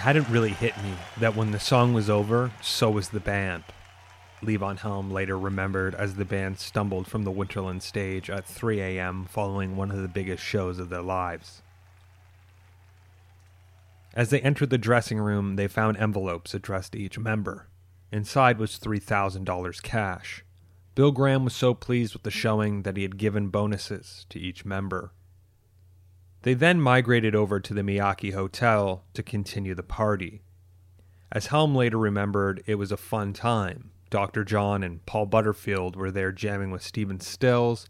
Hadn't really hit me that when the song was over, so was the band. Levon Helm later remembered as the band stumbled from the Winterland stage at 3 a.m. following one of the biggest shows of their lives. As they entered the dressing room, they found envelopes addressed to each member. Inside was $3,000 cash. Bill Graham was so pleased with the showing that he had given bonuses to each member. They then migrated over to the Miyako Hotel to continue the party. As Helm later remembered, it was a fun time. Dr. John and Paul Butterfield were there jamming with Stephen Stills,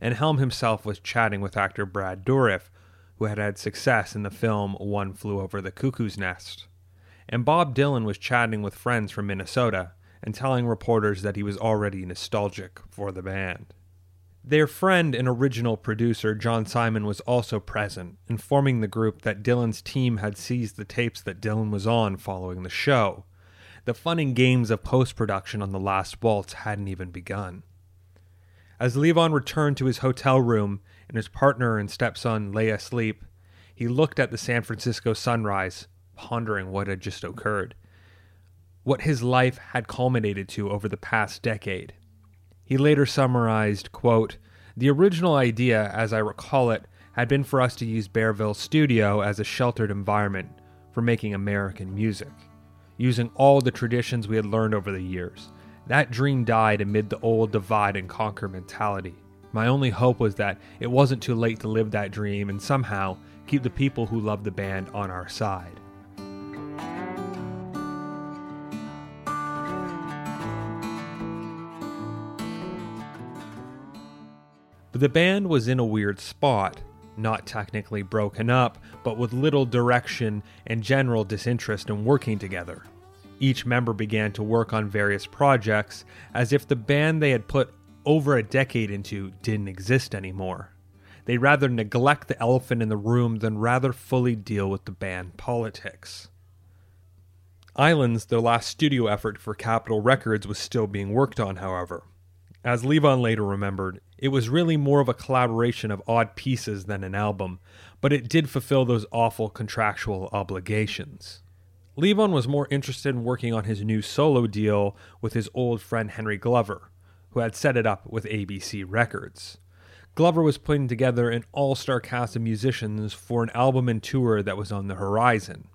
and Helm himself was chatting with actor Brad Dourif, who had had success in the film One Flew Over the Cuckoo's Nest. And Bob Dylan was chatting with friends from Minnesota and telling reporters that he was already nostalgic for the band. Their friend and original producer, John Simon, was also present, informing the group that Dylan's team had seized the tapes that Dylan was on following the show. The fun and games of post production on The Last Waltz hadn't even begun. As Levon returned to his hotel room and his partner and stepson lay asleep, he looked at the San Francisco sunrise, pondering what had just occurred, what his life had culminated to over the past decade. He later summarized, quote, The original idea, as I recall it, had been for us to use Bearsville Studio as a sheltered environment for making American music, using all the traditions we had learned over the years. That dream died amid the old divide and conquer mentality. My only hope was that it wasn't too late to live that dream and somehow keep the people who love the band on our side. The band was in a weird spot, not technically broken up, but with little direction and general disinterest in working together. Each member began to work on various projects as if the band they had put over a decade into didn't exist anymore. They rather neglect the elephant in the room than rather fully deal with the band politics. Islands, their last studio effort for Capitol Records, was still being worked on, however. As Levon later remembered, it was really more of a collaboration of odd pieces than an album, but it did fulfill those awful contractual obligations. Levon was more interested in working on his new solo deal with his old friend Henry Glover, who had set it up with ABC Records. Glover was putting together an all star cast of musicians for an album and tour that was on the horizon.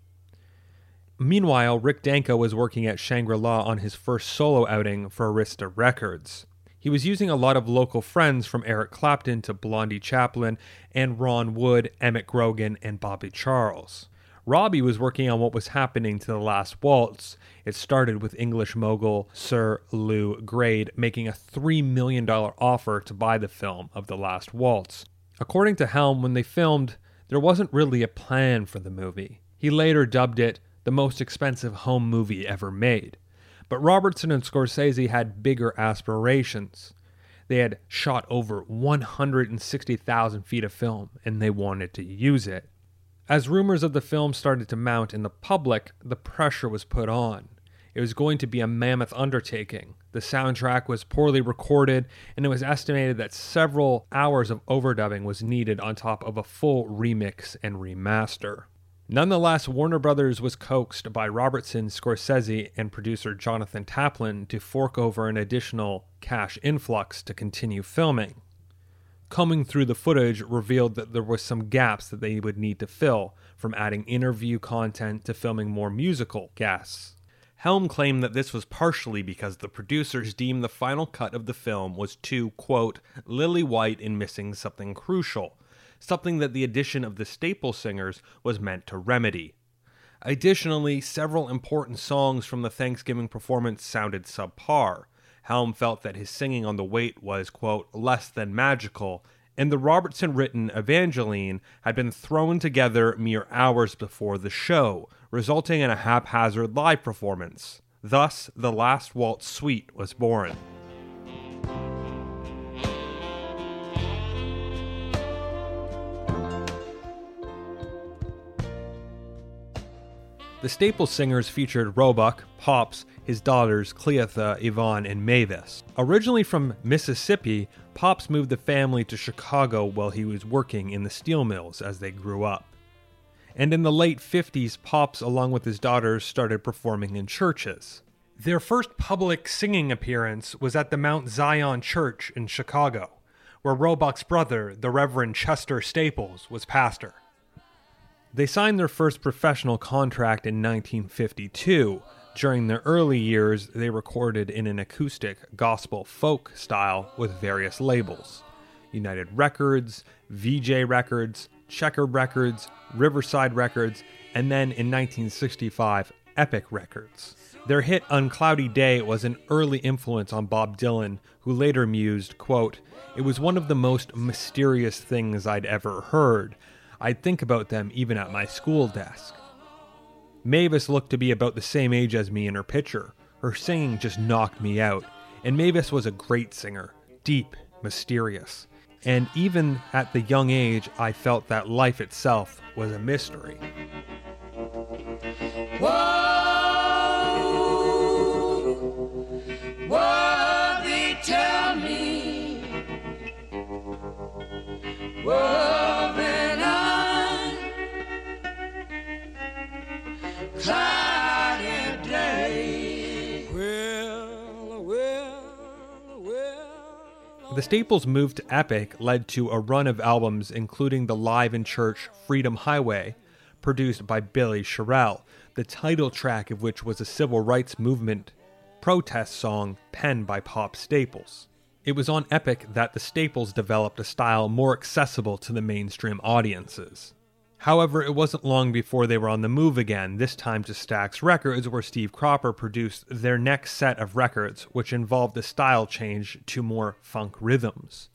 Meanwhile, Rick Danko was working at Shangri La on his first solo outing for Arista Records. He was using a lot of local friends from Eric Clapton to Blondie Chaplin and Ron Wood, Emmett Grogan, and Bobby Charles. Robbie was working on what was happening to The Last Waltz. It started with English mogul Sir Lew Grade making a $3 million offer to buy the film of The Last Waltz. According to Helm, when they filmed, there wasn't really a plan for the movie. He later dubbed it the most expensive home movie ever made. But Robertson and Scorsese had bigger aspirations. They had shot over 160,000 feet of film and they wanted to use it. As rumors of the film started to mount in the public, the pressure was put on. It was going to be a mammoth undertaking. The soundtrack was poorly recorded, and it was estimated that several hours of overdubbing was needed on top of a full remix and remaster. Nonetheless, Warner Brothers was coaxed by Robertson, Scorsese, and producer Jonathan Taplin to fork over an additional cash influx to continue filming. Combing through the footage revealed that there were some gaps that they would need to fill, from adding interview content to filming more musical guests. Helm claimed that this was partially because the producers deemed the final cut of the film was too, quote, lily white and missing something crucial, something that the addition of the staple singers was meant to remedy. Additionally, several important songs from the Thanksgiving performance sounded subpar. Helm felt that his singing on the Weight was, quote, less than magical, and the Robertson written Evangeline had been thrown together mere hours before the show, resulting in a haphazard live performance. Thus, the Last Waltz Suite was born. The staple singers featured Roebuck, Pops, his daughters Cleotha, Yvonne, and Mavis. Originally from Mississippi, Pops moved the family to Chicago while he was working in the steel mills as they grew up. And in the late 50s, Pops, along with his daughters, started performing in churches. Their first public singing appearance was at the Mount Zion Church in Chicago, where Roebuck's brother, the Reverend Chester Staples, was pastor. They signed their first professional contract in 1952. During their early years, they recorded in an acoustic gospel folk style with various labels United Records, Vee-Jay Records, Checker Records, Riverside Records, and then in 1965, Epic Records. Their hit Uncloudy Day was an early influence on Bob Dylan, who later mused, quote, It was one of the most mysterious things I'd ever heard. I'd think about them even at my school desk. Mavis looked to be about the same age as me in her picture. Her singing just knocked me out. And Mavis was a great singer, deep, mysterious. And even at the young age, I felt that life itself was a mystery. Whoa, whoa, they tell me. Whoa, The Staples' move to Epic led to a run of albums, including the live in church Freedom Highway, produced by Billy Sherrill, the title track of which was a civil rights movement protest song penned by Pop Staples. It was on Epic that the Staples developed a style more accessible to the mainstream audiences. However, it wasn't long before they were on the move again, this time to Stax Records, where Steve Cropper produced their next set of records, which involved a style change to more funk rhythms.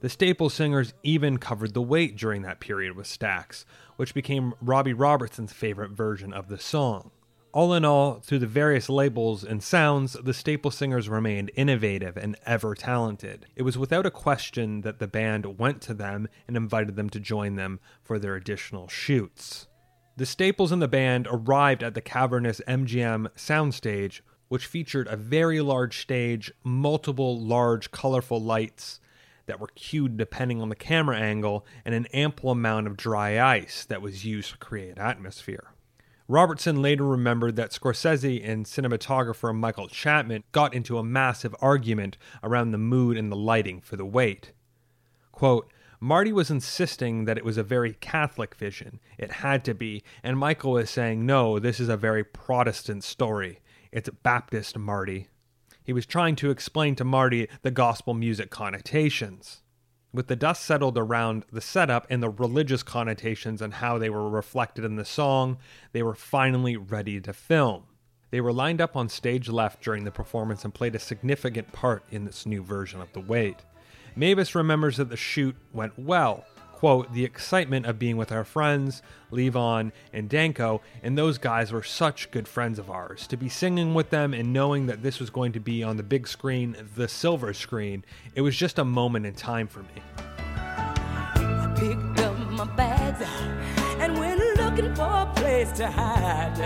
The Staple singers even covered the weight during that period with Stax, which became Robbie Robertson's favorite version of the song. All in all, through the various labels and sounds, the Staple Singers remained innovative and ever talented. It was without a question that the band went to them and invited them to join them for their additional shoots. The Staples and the band arrived at the cavernous MGM soundstage, which featured a very large stage, multiple large, colorful lights that were cued depending on the camera angle, and an ample amount of dry ice that was used to create atmosphere. Robertson later remembered that Scorsese and cinematographer Michael Chapman got into a massive argument around the mood and the lighting for the weight. Quote, Marty was insisting that it was a very Catholic vision. It had to be. And Michael was saying, no, this is a very Protestant story. It's Baptist Marty. He was trying to explain to Marty the gospel music connotations. With the dust settled around the setup and the religious connotations and how they were reflected in the song, they were finally ready to film. They were lined up on stage left during the performance and played a significant part in this new version of The Weight. Mavis remembers that the shoot went well. Quote, the excitement of being with our friends, Levon and Danko, and those guys were such good friends of ours. To be singing with them and knowing that this was going to be on the big screen, the silver screen, it was just a moment in time for me. I picked up my bags and went looking for a place to hide.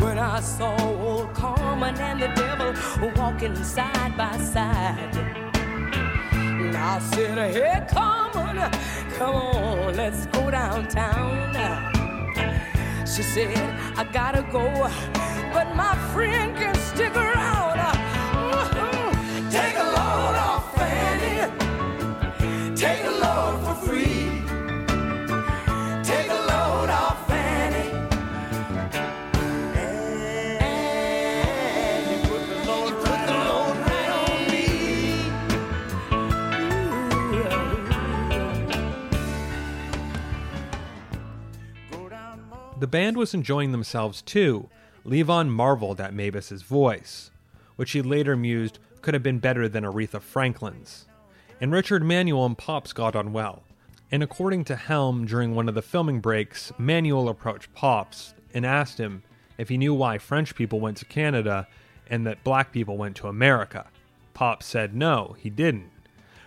When I saw old Carmen and the devil walking side by side. I said, Hey, Carmen, come on, let's go downtown. She said, I gotta go, but my friend can stick around. The band was enjoying themselves too. Levon marveled at Mavis's voice, which he later mused could have been better than Aretha Franklin's. And Richard Manuel and Pops got on well. And according to Helm, during one of the filming breaks, Manuel approached Pops and asked him if he knew why French people went to Canada and that black people went to America. Pops said no, he didn't.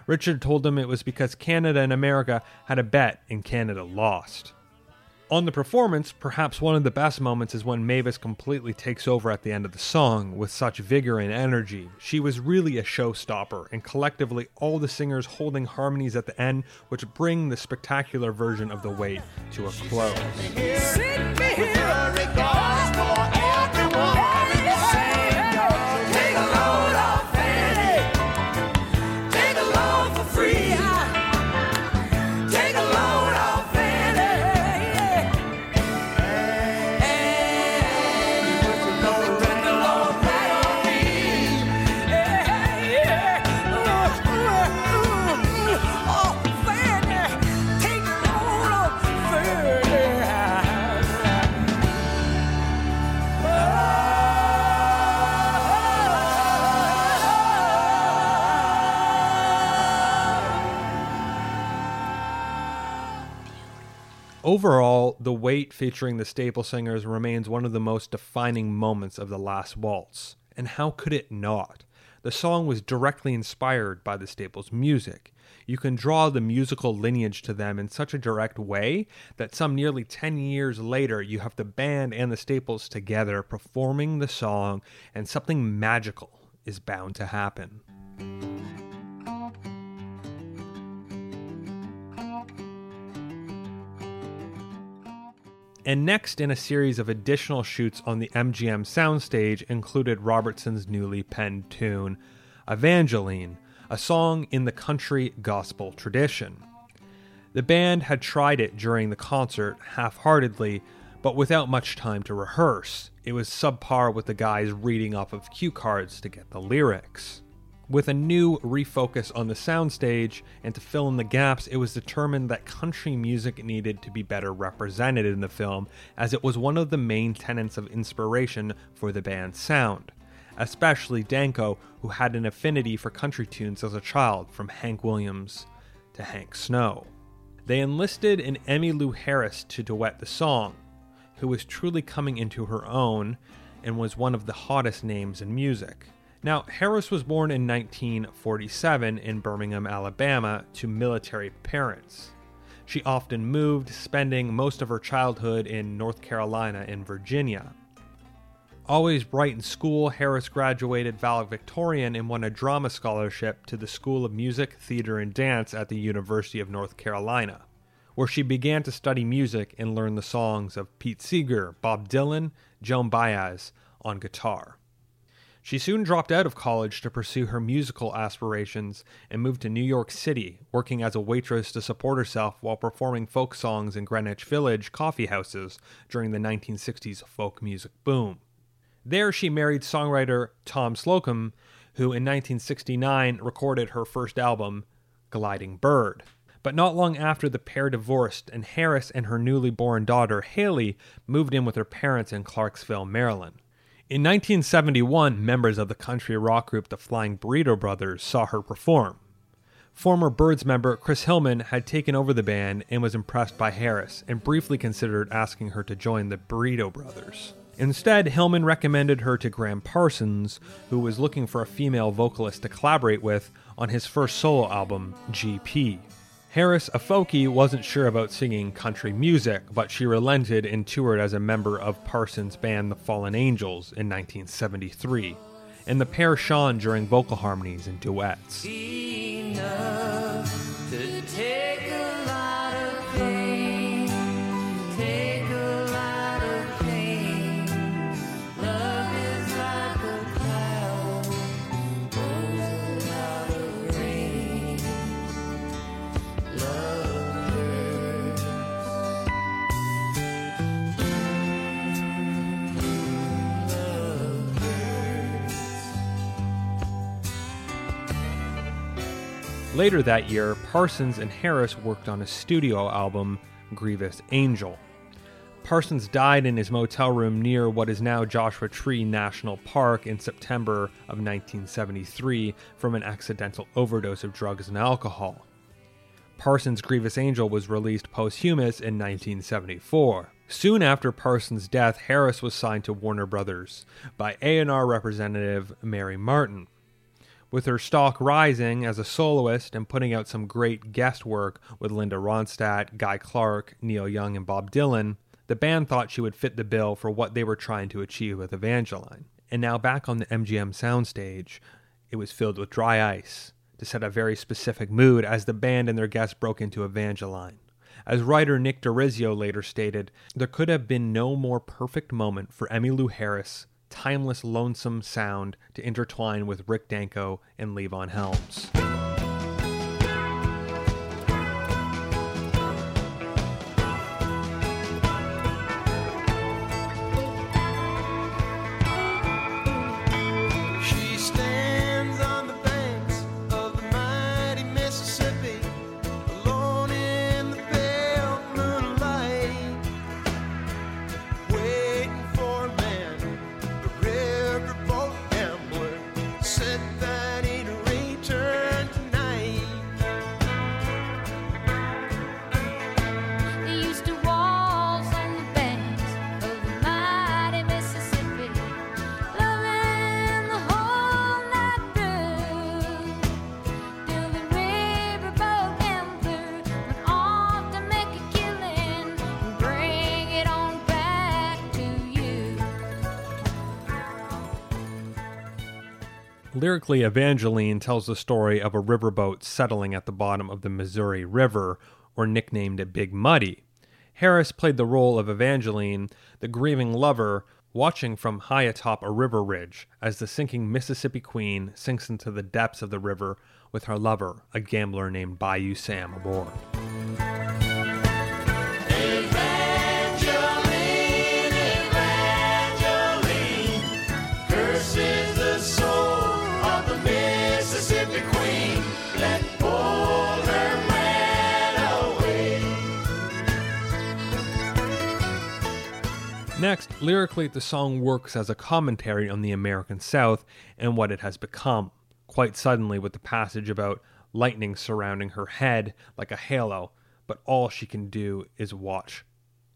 Richard told him it was because Canada and America had a bet and Canada lost. On the performance, perhaps one of the best moments is when Mavis completely takes over at the end of the song with such vigor and energy. She was really a showstopper, and collectively, all the singers holding harmonies at the end, which bring the spectacular version of The Weight to a close. Overall, The Weight featuring the Staple Singers remains one of the most defining moments of the last waltz. And how could it not? The song was directly inspired by the Staples' music. You can draw the musical lineage to them in such a direct way that some nearly 10 years later, you have the band and the Staples together performing the song, and something magical is bound to happen. And next in a series of additional shoots on the MGM soundstage included Robertson's newly penned tune, Evangeline, a song in the country gospel tradition. The band had tried it during the concert half heartedly, but without much time to rehearse. It was subpar with the guys reading off of cue cards to get the lyrics. With a new refocus on the soundstage and to fill in the gaps, it was determined that country music needed to be better represented in the film, as it was one of the main tenets of inspiration for the band's sound. Especially Danko, who had an affinity for country tunes as a child, from Hank Williams to Hank Snow. They enlisted an Emmylou Harris to duet the song, who was truly coming into her own and was one of the hottest names in music. Now, Harris was born in 1947 in Birmingham, Alabama, to military parents. She often moved, spending most of her childhood in North Carolina and Virginia. Always bright in school, Harris graduated valedictorian and won a drama scholarship to the School of Music, Theater, and Dance at the University of North Carolina, where she began to study music and learn the songs of Pete Seeger, Bob Dylan, Joan Baez on guitar. She soon dropped out of college to pursue her musical aspirations and moved to New York City, working as a waitress to support herself while performing folk songs in Greenwich Village coffee houses during the 1960s folk music boom. There, she married songwriter Tom Slocum, who in 1969 recorded her first album, Gliding Bird. But not long after the pair divorced, and Harris and her newly born daughter, Hallie, moved in with her parents in Clarksville, Maryland. In 1971, members of the country rock group the Flying Burrito Brothers saw her perform. Former Byrds member Chris Hillman had taken over the band and was impressed by Harris and briefly considered asking her to join the Burrito Brothers. Instead, Hillman recommended her to Gram Parsons, who was looking for a female vocalist to collaborate with on his first solo album, GP. Harris Afoke wasn't sure about singing country music, but she relented and toured as a member of Parsons' band The Fallen Angels in 1973, and the pair shone during vocal harmonies and duets. Later that year, Parsons and Harris worked on a studio album, Grievous Angel. Parsons died in his motel room near what is now Joshua Tree National Park in September of 1973 from an accidental overdose of drugs and alcohol. Parsons' Grievous Angel was released posthumous in 1974. Soon after Parsons' death, Harris was signed to Warner Brothers by A&R representative Mary Martin. With her stock rising as a soloist and putting out some great guest work with Linda Ronstadt, Guy Clark, Neil Young, and Bob Dylan, the band thought she would fit the bill for what they were trying to achieve with Evangeline. And now back on the MGM soundstage, it was filled with dry ice to set a very specific mood as the band and their guests broke into Evangeline. As writer Nick DeRiso later stated, there could have been no more perfect moment for Emmylou Harris' timeless lonesome sound to intertwine with Rick Danko and Levon Helms. Lyrically, Evangeline tells the story of a riverboat settling at the bottom of the Missouri River, or nicknamed Big Muddy. Harris played the role of Evangeline, the grieving lover, watching from high atop a river ridge as the sinking Mississippi Queen sinks into the depths of the river with her lover, a gambler named Bayou Sam, aboard. Next, lyrically, the song works as a commentary on the American South and what it has become, quite suddenly with the passage about lightning surrounding her head like a halo, but all she can do is watch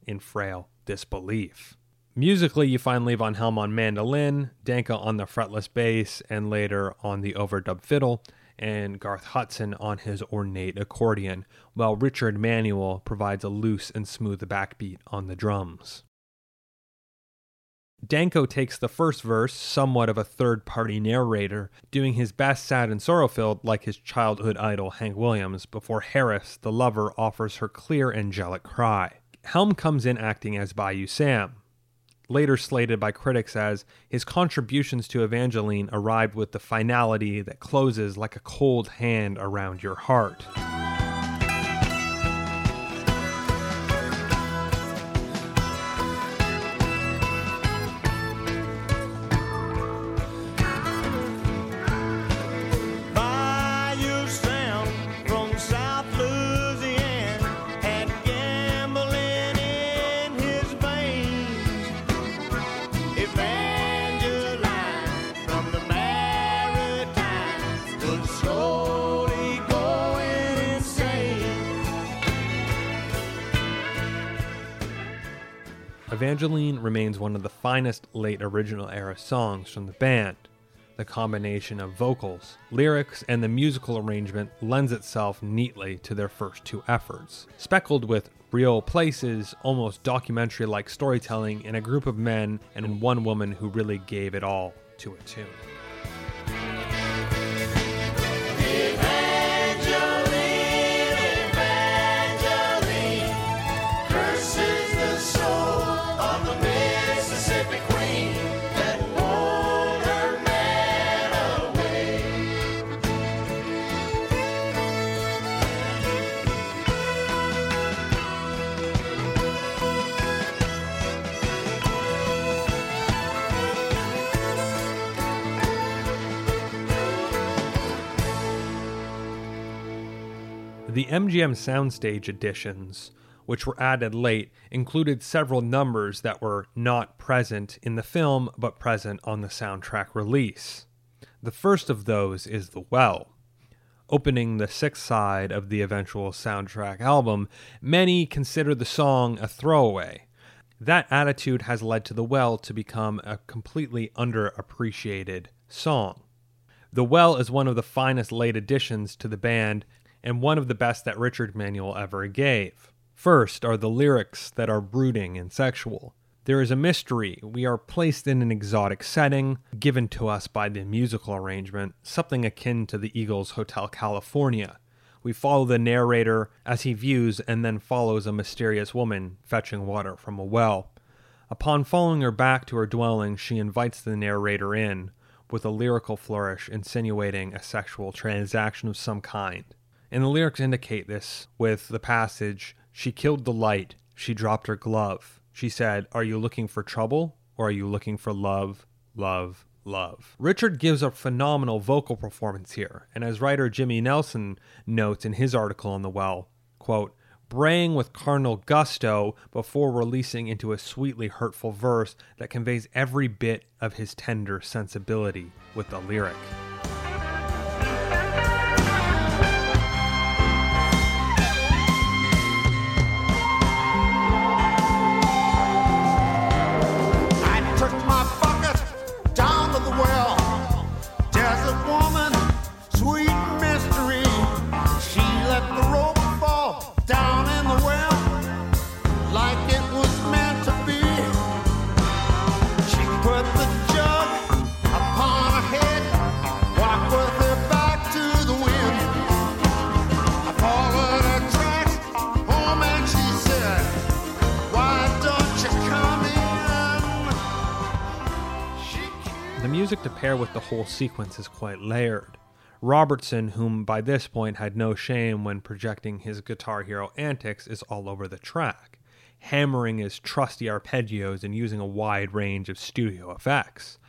in frail disbelief. Musically, you find Levon Helm on mandolin, Danko on the fretless bass, and later on the overdub fiddle, and Garth Hudson on his ornate accordion, while Richard Manuel provides a loose and smooth backbeat on the drums. Danko takes the first verse, somewhat of a third party narrator, doing his best sad and sorrow filled like his childhood idol Hank Williams, before Harris, the lover, offers her clear angelic cry. Helm comes in acting as Bayou Sam. Later slated by critics as his contributions to Evangeline arrived with the finality that closes like a cold hand around your heart. Finest late original era songs from the band. The combination of vocals, lyrics, and the musical arrangement lends itself neatly to their first two efforts, speckled with real places, almost documentary like storytelling, and a group of men and one woman who really gave it all to a tune. MGM Soundstage editions, which were added late, included several numbers that were not present in the film but present on the soundtrack release. The first of those is The Well. Opening the sixth side of the eventual soundtrack album, many consider the song a throwaway. That attitude has led to The Well to become a completely underappreciated song. The Well is one of the finest late additions to the band and one of the best that Richard Manuel ever gave. First are the lyrics that are brooding and sexual. There is a mystery. We are placed in an exotic setting, given to us by the musical arrangement, something akin to the Eagles' Hotel California. We follow the narrator as he views and then follows a mysterious woman fetching water from a well. Upon following her back to her dwelling, she invites the narrator in, with a lyrical flourish insinuating a sexual transaction of some kind. And the lyrics indicate this with the passage She killed the light, she dropped her glove. She said, Are you looking for trouble or are you looking for love, love, love? Richard gives a phenomenal vocal performance here, and as writer Jimmy Nelson notes in his article on The Well, quote, braying with carnal gusto before releasing into a sweetly hurtful verse that conveys every bit of his tender sensibility with the lyric. With the whole sequence is quite layered. Robertson, whom by this point had no shame when projecting his guitar hero antics, is all over the track, hammering his trusty arpeggios and using a wide range of studio effects.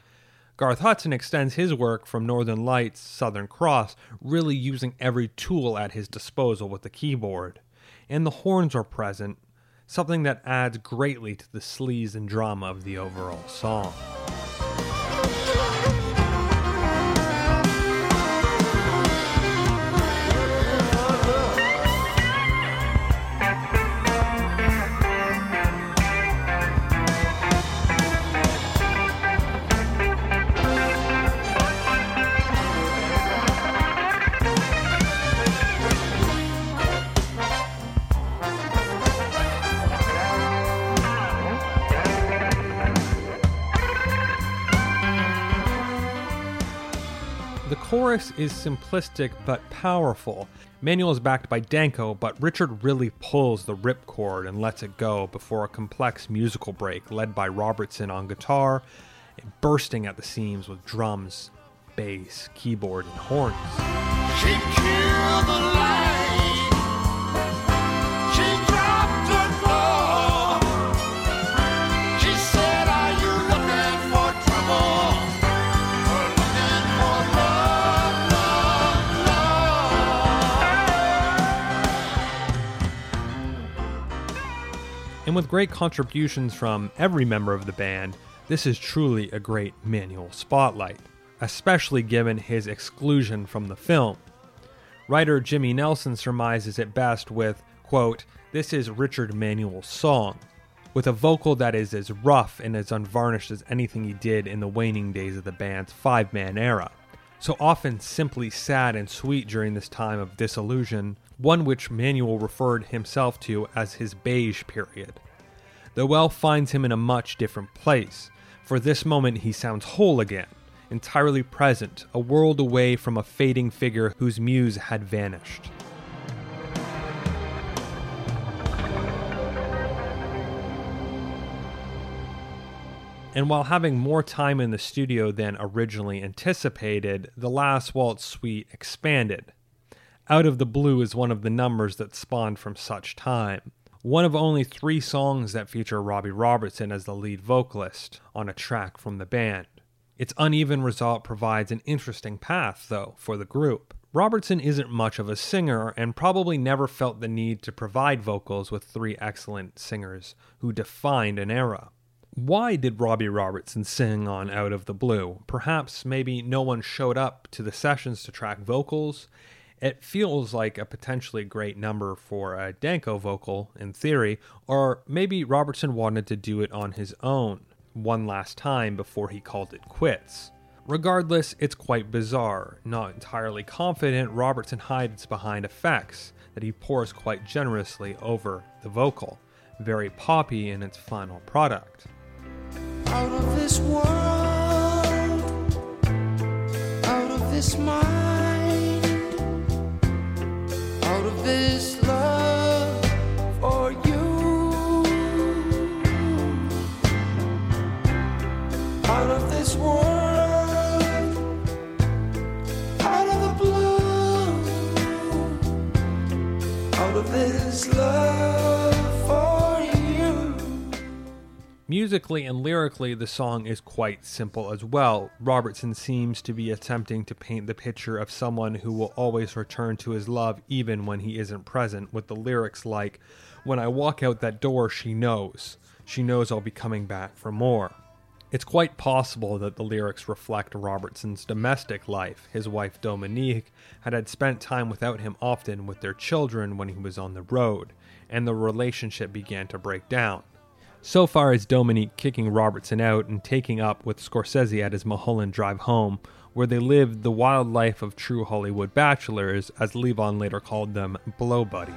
Garth Hudson extends his work from Northern Lights, Southern Cross, really using every tool at his disposal with the keyboard. And the horns are present, something that adds greatly to the sleaze and drama of the overall song. Chorus is simplistic but powerful. Manuel is backed by Danko, but Richard really pulls the ripcord and lets it go before a complex musical break led by Robertson on guitar, bursting at the seams with drums, bass, keyboard, and horns. And with great contributions from every member of the band, this is truly a great Manuel spotlight, especially given his exclusion from the film. Writer Jimmy Nelson surmises it best with, quote, This is Richard Manuel's song. with a vocal that is as rough and as unvarnished as anything he did in the waning days of the band's five man era. So often simply sad and sweet during this time of disillusion, one which Manuel referred himself to as his beige period. The well finds him in a much different place. For this moment, he sounds whole again, entirely present, a world away from a fading figure whose muse had vanished. And while having more time in the studio than originally anticipated, the Last Waltz suite expanded. Out of the Blue is one of the numbers that spawned from such time. One of only three songs that feature Robbie Robertson as the lead vocalist on a track from the band. Its uneven result provides an interesting path, though, for the group. Robertson isn't much of a singer and probably never felt the need to provide vocals with three excellent singers who defined an era. Why did Robbie Robertson sing on Out of the Blue? Perhaps maybe no one showed up to the sessions to track vocals. It feels like a potentially great number for a Danko vocal, in theory, or maybe Robertson wanted to do it on his own, one last time before he called it quits. Regardless, it's quite bizarre. Not entirely confident, Robertson hides behind effects that he pours quite generously over the vocal, very poppy in its final product. Out of this world, out of this mind, out of this love for you, out of this world, out of the blue, out of this love Musically and lyrically, the song is quite simple as well. Robertson seems to be attempting to paint the picture of someone who will always return to his love even when he isn't present, with the lyrics like, When I walk out that door, she knows. She knows I'll be coming back for more. It's quite possible that the lyrics reflect Robertson's domestic life. His wife Dominique had had spent time without him often with their children when he was on the road, and the relationship began to break down. So far as Dominique kicking Robertson out and taking up with Scorsese at his Mulholland Drive home, where they lived the wild life of true Hollywood bachelors, as Levon later called them, blow buddies.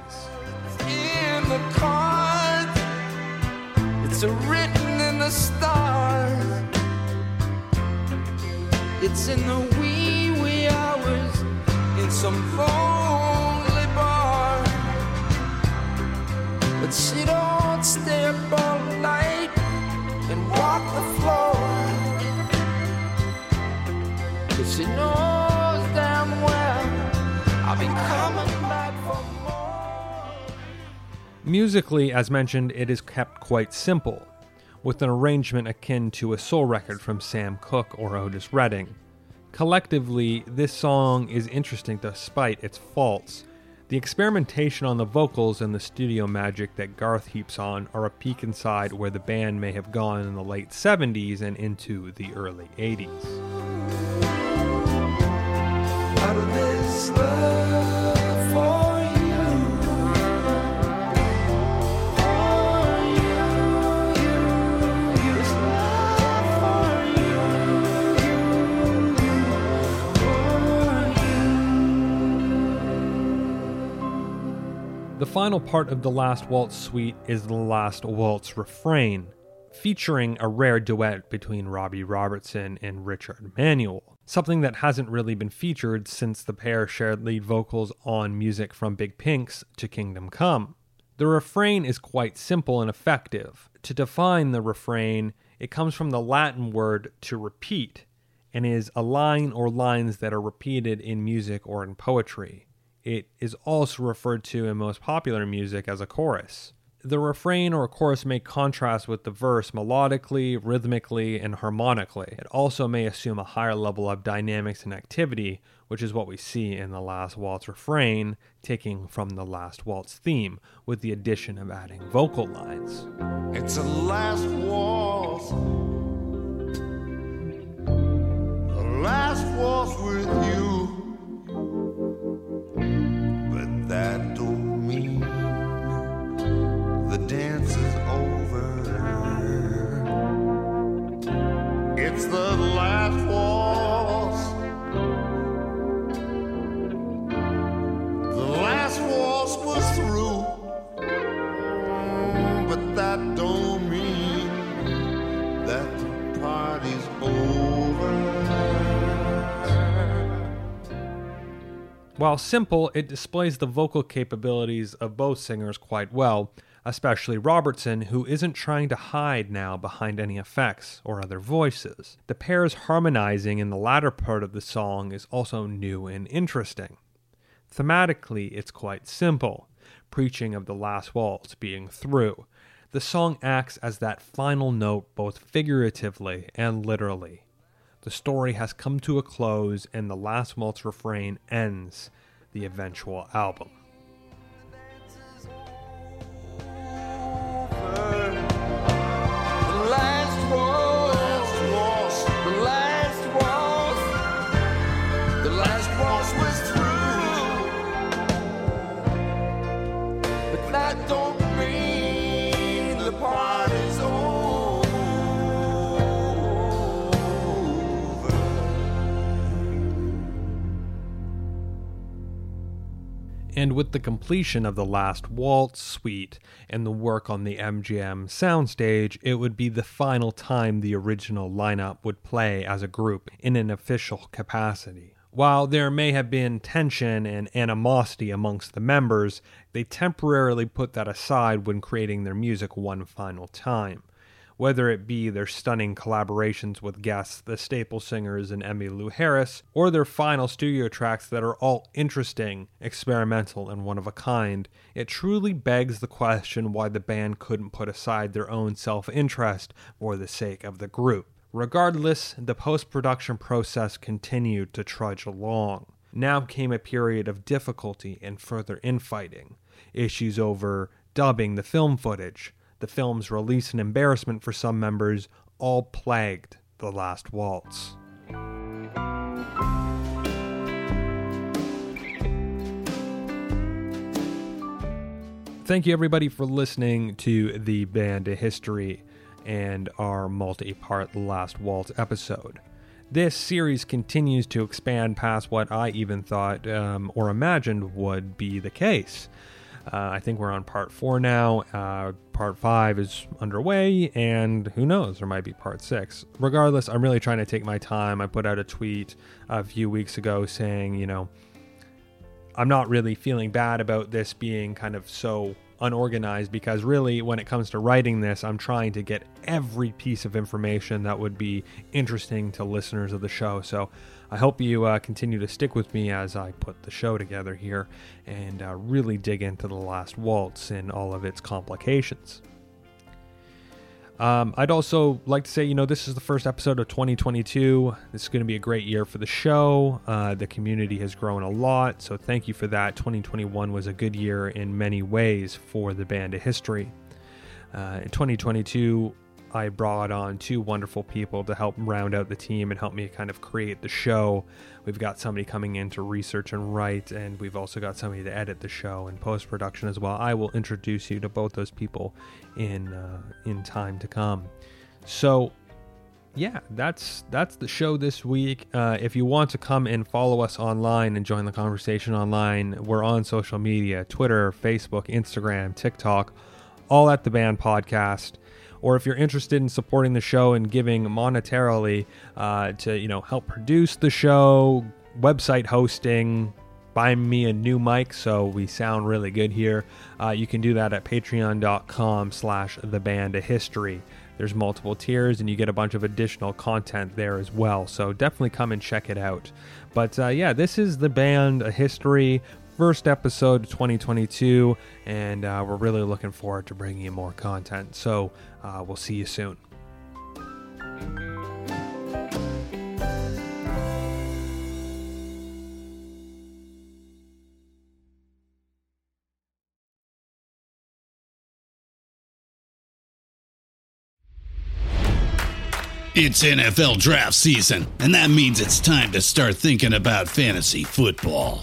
It's written in the stars. It's in the wee wee hours in some lonely But she don't stay up all night and walk the floor. Cause she knows damn well I'll be coming back for more. Musically, as mentioned, it is kept quite simple, with an arrangement akin to a soul record from Sam Cooke or Otis Redding. Collectively, this song is interesting despite its faults. The experimentation on the vocals and the studio magic that Garth heaps on are a peek inside where the band may have gone in the late 70s and into the early 80s. Final part of the Last Waltz suite is the Last Waltz refrain, featuring a rare duet between Robbie Robertson and Richard Manuel, something that hasn't really been featured since the pair shared lead vocals on music from Big Pink's To Kingdom Come. The refrain is quite simple and effective. To define the refrain, it comes from the Latin word to repeat and is a line or lines that are repeated in music or in poetry. It is also referred to in most popular music as a chorus. The refrain or chorus may contrast with the verse melodically, rhythmically, and harmonically. It also may assume a higher level of dynamics and activity, which is what we see in the Last Waltz refrain, taking from the Last Waltz theme, with the addition of adding vocal lines. It's a last waltz. A last waltz with you. dance is over. It's the last waltz. The last waltz was through, but that don't mean that the party's over. While simple, it displays the vocal capabilities of both singers quite well, especially Robertson, who isn't trying to hide now behind any effects or other voices. The pair's harmonizing in the latter part of the song is also new and interesting. Thematically, it's quite simple, preaching of the last waltz being through. The song acts as that final note both figuratively and literally. The story has come to a close, and the last waltz refrain ends the eventual album. And with the completion of the last waltz suite and the work on the MGM soundstage, it would be the final time the original lineup would play as a group in an official capacity. While there may have been tension and animosity amongst the members, they temporarily put that aside when creating their music one final time whether it be their stunning collaborations with guests, the staple singers and Emmylou Harris, or their final studio tracks that are all interesting, experimental, and one of a kind, it truly begs the question why the band couldn't put aside their own self interest for the sake of the group. Regardless, the post production process continued to trudge along. Now came a period of difficulty and further infighting. Issues over dubbing the film footage, the film's release and embarrassment for some members all plagued The Last Waltz. Thank you, everybody, for listening to the Band of History and our multi part Last Waltz episode. This series continues to expand past what I even thought um, or imagined would be the case. Uh, I think we're on part four now. Uh, part five is underway, and who knows, there might be part six. Regardless, I'm really trying to take my time. I put out a tweet a few weeks ago saying, you know, I'm not really feeling bad about this being kind of so unorganized because really when it comes to writing this I'm trying to get every piece of information that would be interesting to listeners of the show so I hope you uh, continue to stick with me as I put the show together here and uh, really dig into the last waltz and all of its complications. Um, I'd also like to say, you know, this is the first episode of 2022. This is going to be a great year for the show. Uh, the community has grown a lot, so thank you for that. 2021 was a good year in many ways for the band of history. Uh, in 2022, I brought on two wonderful people to help round out the team and help me kind of create the show. We've got somebody coming in to research and write, and we've also got somebody to edit the show and post production as well. I will introduce you to both those people in uh, in time to come. So yeah, that's that's the show this week. Uh, if you want to come and follow us online and join the conversation online, we're on social media: Twitter, Facebook, Instagram, TikTok, all at the Band Podcast. Or if you're interested in supporting the show and giving monetarily uh, to you know help produce the show, website hosting, buy me a new mic so we sound really good here. Uh, you can do that at patreon.com slash the band history. There's multiple tiers and you get a bunch of additional content there as well. So definitely come and check it out. But uh, yeah, this is the band a history first episode of 2022 and uh, we're really looking forward to bringing you more content. So uh, we'll see you soon. It's NFL draft season, and that means it's time to start thinking about fantasy football.